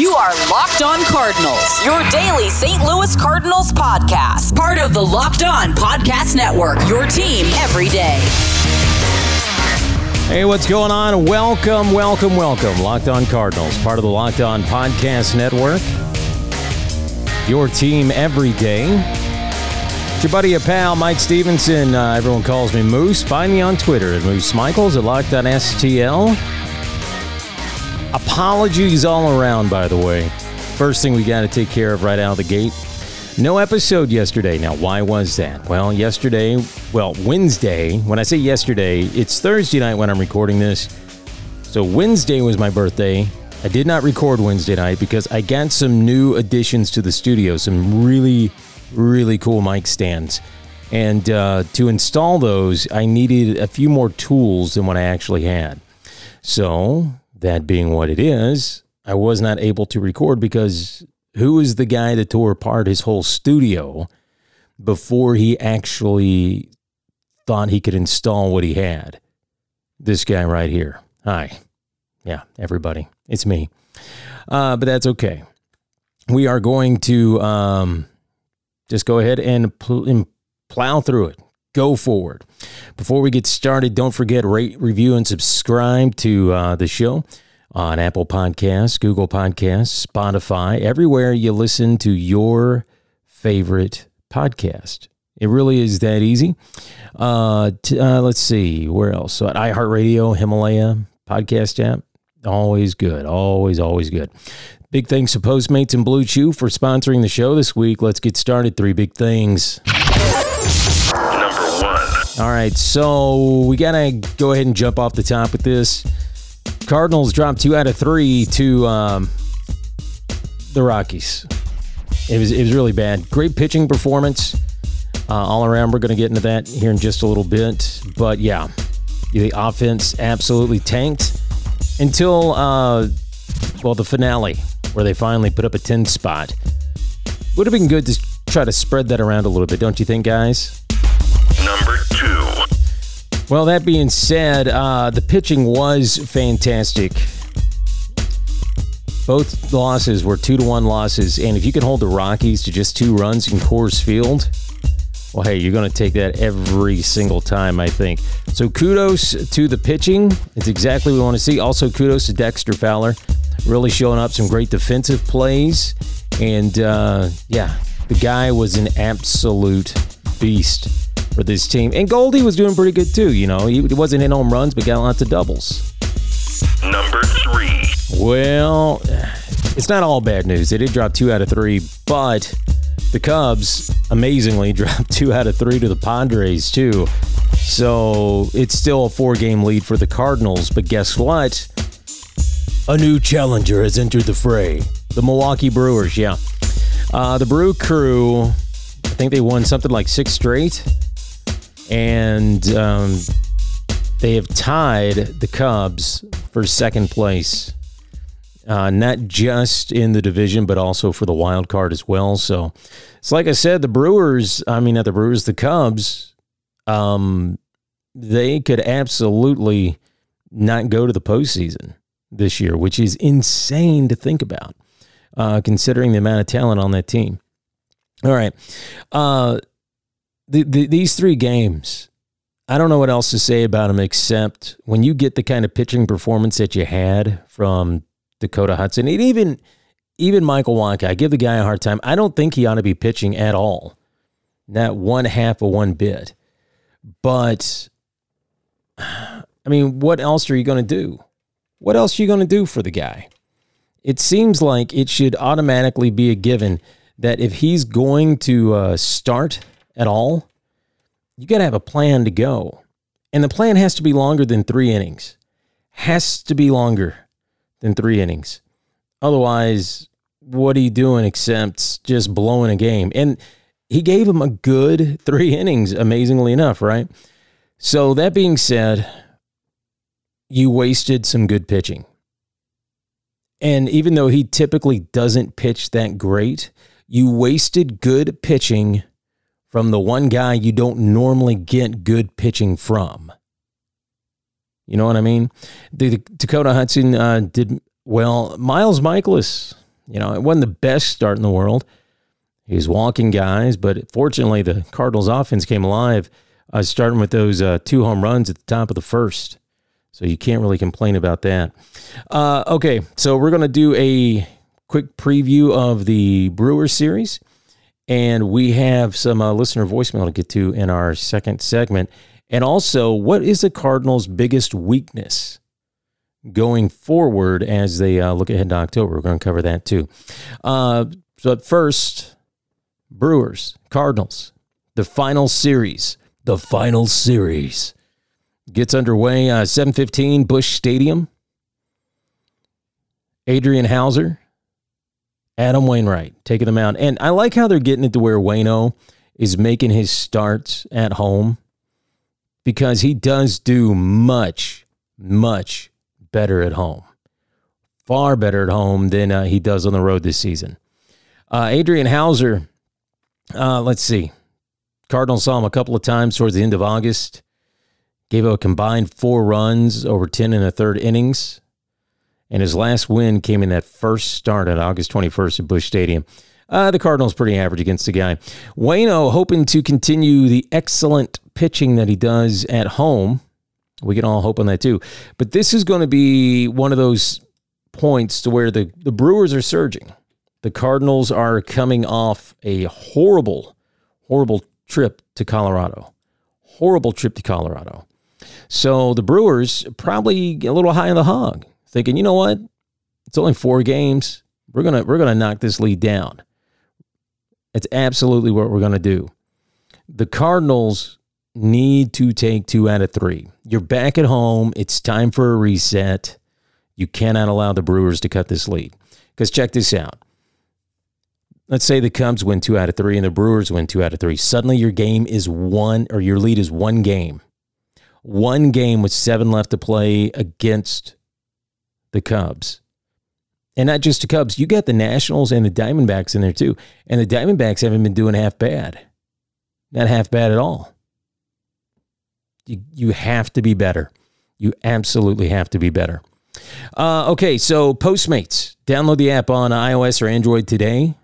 You are Locked On Cardinals, your daily St. Louis Cardinals podcast. Part of the Locked On Podcast Network, your team every day. Hey, what's going on? Welcome, welcome, welcome. Locked On Cardinals, part of the Locked On Podcast Network. Your team every day. It's your buddy, a pal, Mike Stevenson. Uh, everyone calls me Moose. Find me on Twitter at Moose Michaels at Locked On STL. Apologies all around, by the way. First thing we got to take care of right out of the gate. No episode yesterday. Now, why was that? Well, yesterday, well, Wednesday, when I say yesterday, it's Thursday night when I'm recording this. So, Wednesday was my birthday. I did not record Wednesday night because I got some new additions to the studio, some really, really cool mic stands. And uh, to install those, I needed a few more tools than what I actually had. So, that being what it is, I was not able to record because who is the guy that tore apart his whole studio before he actually thought he could install what he had? This guy right here. Hi. Yeah, everybody. It's me. Uh, but that's okay. We are going to um, just go ahead and, pl- and plow through it go forward. Before we get started, don't forget rate, review, and subscribe to uh, the show on Apple Podcasts, Google Podcasts, Spotify, everywhere you listen to your favorite podcast. It really is that easy. Uh, t- uh, let's see where else. So at iHeartRadio, Himalaya podcast app, always good, always always good. Big thanks to Postmates and Blue Chew for sponsoring the show this week. Let's get started. Three big things. All right, so we got to go ahead and jump off the top with this. Cardinals dropped two out of three to um, the Rockies. It was it was really bad. Great pitching performance uh, all around. We're going to get into that here in just a little bit, but yeah, the offense absolutely tanked until uh, well the finale where they finally put up a ten spot. Would have been good to try to spread that around a little bit, don't you think, guys? Well, that being said, uh, the pitching was fantastic. Both losses were two to one losses, and if you can hold the Rockies to just two runs in Coors Field, well, hey, you're going to take that every single time, I think. So kudos to the pitching. It's exactly what we want to see. Also, kudos to Dexter Fowler, really showing up some great defensive plays. And uh, yeah, the guy was an absolute beast for this team. And Goldie was doing pretty good too. You know, he wasn't in home runs, but got lots of doubles. Number three. Well, it's not all bad news. They did drop two out of three, but the Cubs amazingly dropped two out of three to the Padres too. So it's still a four game lead for the Cardinals. But guess what? A new challenger has entered the fray. The Milwaukee Brewers, yeah. Uh, the Brew Crew, I think they won something like six straight. And um, they have tied the Cubs for second place, uh, not just in the division, but also for the wild card as well. So it's like I said, the Brewers, I mean, not the Brewers, the Cubs, um, they could absolutely not go to the postseason this year, which is insane to think about, uh, considering the amount of talent on that team. All right. Uh, the, the, these three games, I don't know what else to say about them except when you get the kind of pitching performance that you had from Dakota Hudson, and even even Michael Wacha, I give the guy a hard time. I don't think he ought to be pitching at all, not one half of one bit. But I mean, what else are you going to do? What else are you going to do for the guy? It seems like it should automatically be a given that if he's going to uh, start at all, you got to have a plan to go. And the plan has to be longer than three innings. Has to be longer than three innings. Otherwise, what are you doing except just blowing a game? And he gave him a good three innings, amazingly enough, right? So, that being said, you wasted some good pitching. And even though he typically doesn't pitch that great, you wasted good pitching from the one guy you don't normally get good pitching from. You know what I mean? The, the Dakota Hudson uh, did well. Miles Mikolas, You know, it wasn't the best start in the world. He was walking guys, but fortunately, the Cardinals' offense came alive, uh, starting with those uh, two home runs at the top of the first. So you can't really complain about that. Uh, okay, so we're going to do a quick preview of the Brewers series. And we have some uh, listener voicemail to get to in our second segment. And also, what is the Cardinals' biggest weakness going forward as they uh, look ahead to October? We're going to cover that too. Uh, but first, Brewers, Cardinals, the final series. The final series gets underway. Uh, 715 Busch Stadium. Adrian Houser, Adam Wainwright taking them out. And I like how they're getting it to where Wayno is making his starts at home because he does do much, much better at home. Far better at home than uh, he does on the road this season. Uh, Adrian Houser, uh, let's see. Cardinals saw him a couple of times towards the end of August. Gave up a combined four runs over 10 and a third innings. And his last win came in that first start at August 21st at Busch Stadium. Uh, the Cardinals pretty average against the guy. Wayno hoping to continue the excellent pitching that he does at home. We can all hope on that too. But this is going to be one of those points to where the, the Brewers are surging. The Cardinals are coming off a horrible, horrible trip to Colorado. Horrible trip to Colorado. So the Brewers probably a little high on the hog, thinking, you know what? It's only four games. We're gonna we're gonna knock this lead down. It's absolutely what we're gonna do. The Cardinals need to take two out of three. You're back at home. It's time for a reset. You cannot allow the Brewers to cut this lead. Because check this out. Let's say the Cubs win two out of three and the Brewers win two out of three. Suddenly your game is one, or your lead is one game. One game with seven left to play against the Cubs. And not just the Cubs, you got the Nationals and the Diamondbacks in there too. And the Diamondbacks haven't been doing half bad. Not half bad at all. You, you have to be better. You absolutely have to be better. Uh, okay, so Postmates. Download the app on iOS or Android today,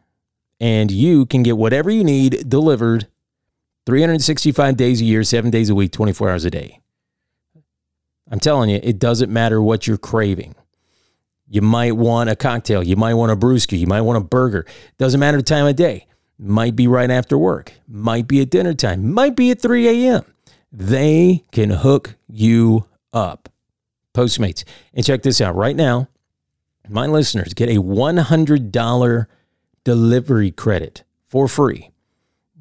and you can get whatever you need delivered 365 days a year, seven days a week, 24 hours a day. I'm telling you, it doesn't matter what you're craving. You might want a cocktail. You might want a brewski. You might want a burger. Doesn't matter the time of day. Might be right after work. Might be at dinner time. Might be at 3 a.m. They can hook you up. Postmates. And check this out right now. My listeners get a $100 delivery credit for free.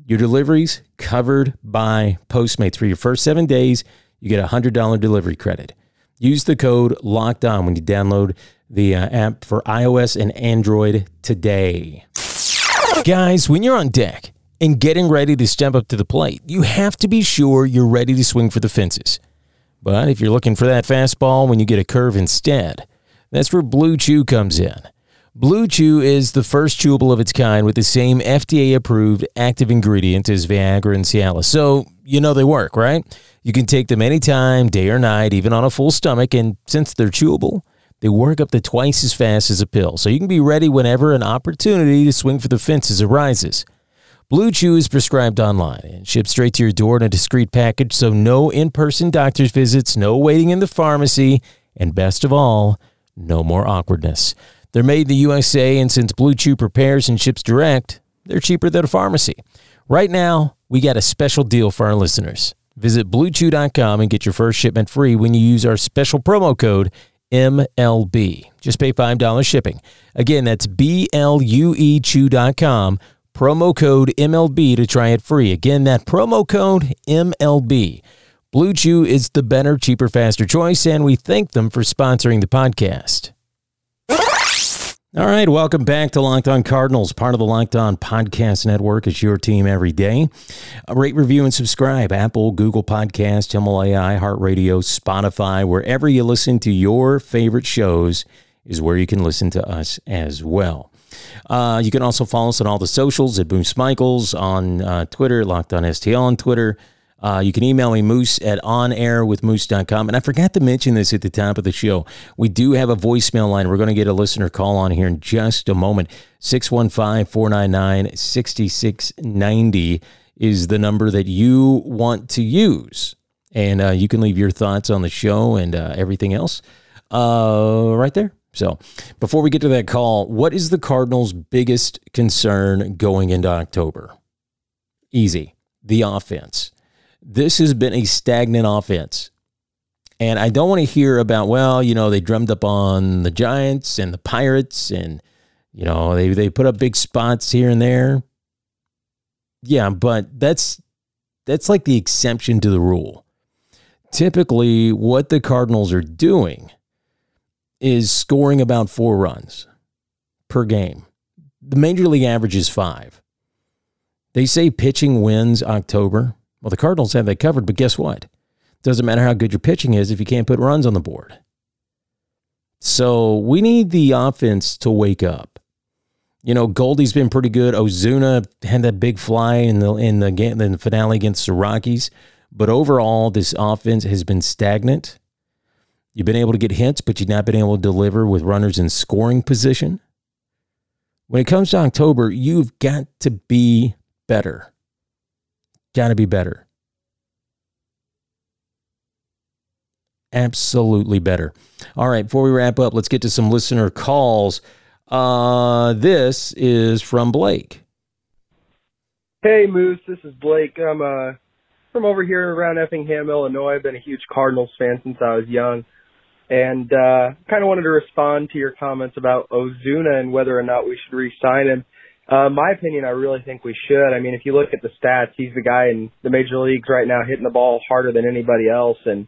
Your deliveries covered by Postmates for your first seven days you get a $100 delivery credit. Use the code locked on when you download the uh, app for iOS and Android today. Guys, when you're on deck and getting ready to step up to the plate, you have to be sure you're ready to swing for the fences. But if you're looking for that fastball when you get a curve instead, that's where Blue Chew comes in. Blue Chew is the first chewable of its kind with the same FDA approved active ingredient as Viagra and Cialis. So, you know they work, right? You can take them anytime, day or night, even on a full stomach. And since they're chewable, they work up to twice as fast as a pill. So you can be ready whenever an opportunity to swing for the fences arises. Blue Chew is prescribed online and shipped straight to your door in a discreet package, so no in person doctor's visits, no waiting in the pharmacy, and best of all, no more awkwardness. They're made in the USA, and since Blue Chew prepares and ships direct, they're cheaper than a pharmacy. Right now, we got a special deal for our listeners. Visit bluechew.com and get your first shipment free when you use our special promo code MLB. Just pay $5 shipping. Again, that's B L U E Chew.com, promo code MLB to try it free. Again, that promo code MLB. Blue Chew is the better, cheaper, faster choice, and we thank them for sponsoring the podcast. All right, welcome back to Locked On Cardinals, part of the Locked On Podcast Network. It's your team every day. Uh, rate, review, and subscribe. Apple, Google Podcast, Himalaya, iHeartRadio, Spotify, wherever you listen to your favorite shows is where you can listen to us as well. Uh, you can also follow us on all the socials at Moose Michaels on uh, Twitter, Locked On STL on Twitter. Uh, you can email me, moose at onairwithmoose.com. And I forgot to mention this at the top of the show. We do have a voicemail line. We're going to get a listener call on here in just a moment. 615 499 6690 is the number that you want to use. And uh, you can leave your thoughts on the show and uh, everything else uh, right there. So, before we get to that call, what is the Cardinals' biggest concern going into October? Easy the offense. This has been a stagnant offense. And I don't want to hear about, well, you know, they drummed up on the Giants and the Pirates and, you know, they, they put up big spots here and there. Yeah, but that's that's like the exception to the rule. Typically, what the Cardinals are doing is scoring about four runs per game. The major league average is five. They say pitching wins October. Well, the Cardinals have that covered, but guess what? Doesn't matter how good your pitching is if you can't put runs on the board. So we need the offense to wake up. You know, Goldie's been pretty good. Ozuna had that big fly in the in the game in the finale against the Rockies, but overall, this offense has been stagnant. You've been able to get hits, but you've not been able to deliver with runners in scoring position. When it comes to October, you've got to be better. Got to be better. Absolutely better. All right, before we wrap up, let's get to some listener calls. Uh, this is from Blake. Hey, Moose. This is Blake. I'm uh, from over here around Effingham, Illinois. I've been a huge Cardinals fan since I was young and uh, kind of wanted to respond to your comments about Ozuna and whether or not we should re-sign him. Uh, my opinion, I really think we should. I mean, if you look at the stats, he's the guy in the major leagues right now hitting the ball harder than anybody else, and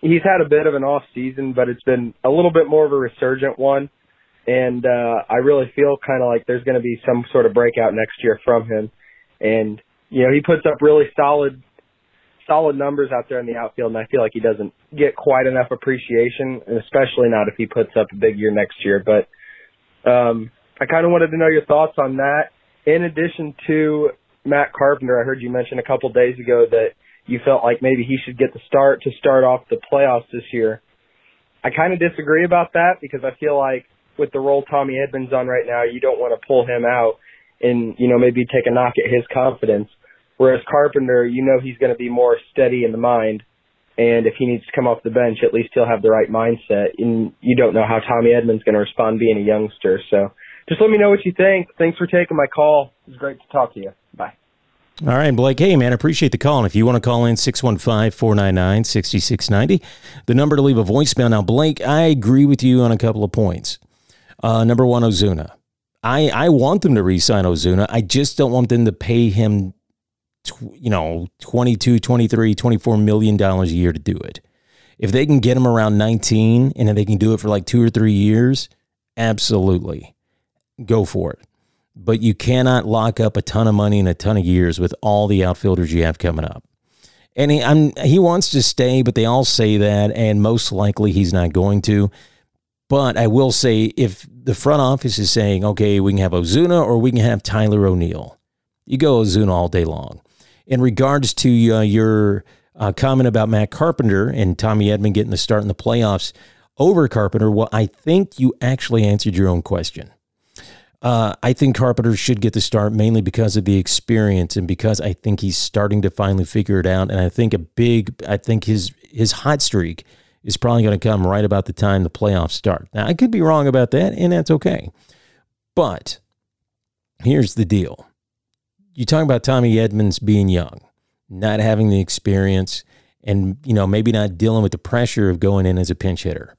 he's had a bit of an off season, but it's been a little bit more of a resurgent one. And uh, I really feel kind of like there's going to be some sort of breakout next year from him. And you know, he puts up really solid solid numbers out there in the outfield, and I feel like he doesn't get quite enough appreciation, and especially not if he puts up a big year next year. But um, I kind of wanted to know your thoughts on that. In addition to Matt Carpenter, I heard you mention a couple days ago that you felt like maybe he should get the start to start off the playoffs this year. I kind of disagree about that because I feel like with the role Tommy Edman's on right now, you don't want to pull him out and you know maybe take a knock at his confidence. Whereas Carpenter, you know he's going to be more steady in the mind. And if he needs to come off the bench, at least he'll have the right mindset. And you don't know how Tommy Edman's going to respond being a youngster. So just let me know what you think. Thanks for taking my call. It was great to talk to you. Bye. All right, Blake. Hey, man, appreciate the call. And if you want to call in, 615 499 6690, the number to leave a voicemail. Now, Blake, I agree with you on a couple of points. Uh, number one, Ozuna. I, I want them to re sign Ozuna. I just don't want them to pay him you know 22 23 24 million dollars a year to do it if they can get him around 19 and if they can do it for like two or three years absolutely go for it. But you cannot lock up a ton of money in a ton of years with all the outfielders you have coming up. And he, I'm, he wants to stay but they all say that and most likely he's not going to. But I will say if the front office is saying, okay, we can have Ozuna or we can have Tyler O'Neill, you go Ozuna all day long. In regards to uh, your uh, comment about Matt Carpenter and Tommy Edman getting the start in the playoffs over Carpenter, well, I think you actually answered your own question. Uh, I think Carpenter should get the start mainly because of the experience and because I think he's starting to finally figure it out. And I think a big, I think his his hot streak is probably going to come right about the time the playoffs start. Now I could be wrong about that, and that's okay. But here's the deal: you talk about Tommy Edmonds being young, not having the experience, and you know maybe not dealing with the pressure of going in as a pinch hitter.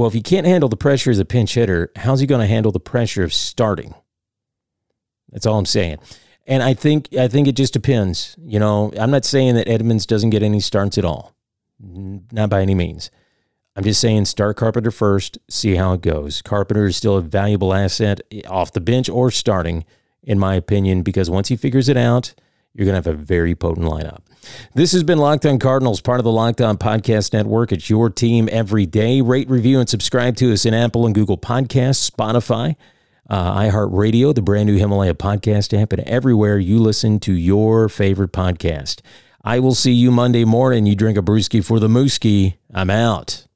Well, if he can't handle the pressure as a pinch hitter, how's he going to handle the pressure of starting? That's all I'm saying. And I think I think it just depends. You know, I'm not saying that Edmonds doesn't get any starts at all. Not by any means. I'm just saying start Carpenter first, see how it goes. Carpenter is still a valuable asset eh, off the bench or starting in my opinion, because once he figures it out, you're going to have a very potent lineup. This has been Locked On Cardinals, part of the Locked On Podcast Network. It's your team every day. Rate, review, and subscribe to us in Apple and Google Podcasts, Spotify, uh, iHeartRadio, the brand new Himalaya podcast app, and everywhere you listen to your favorite podcast. I will see you Monday morning. You drink a brewski for the mooski. I'm out.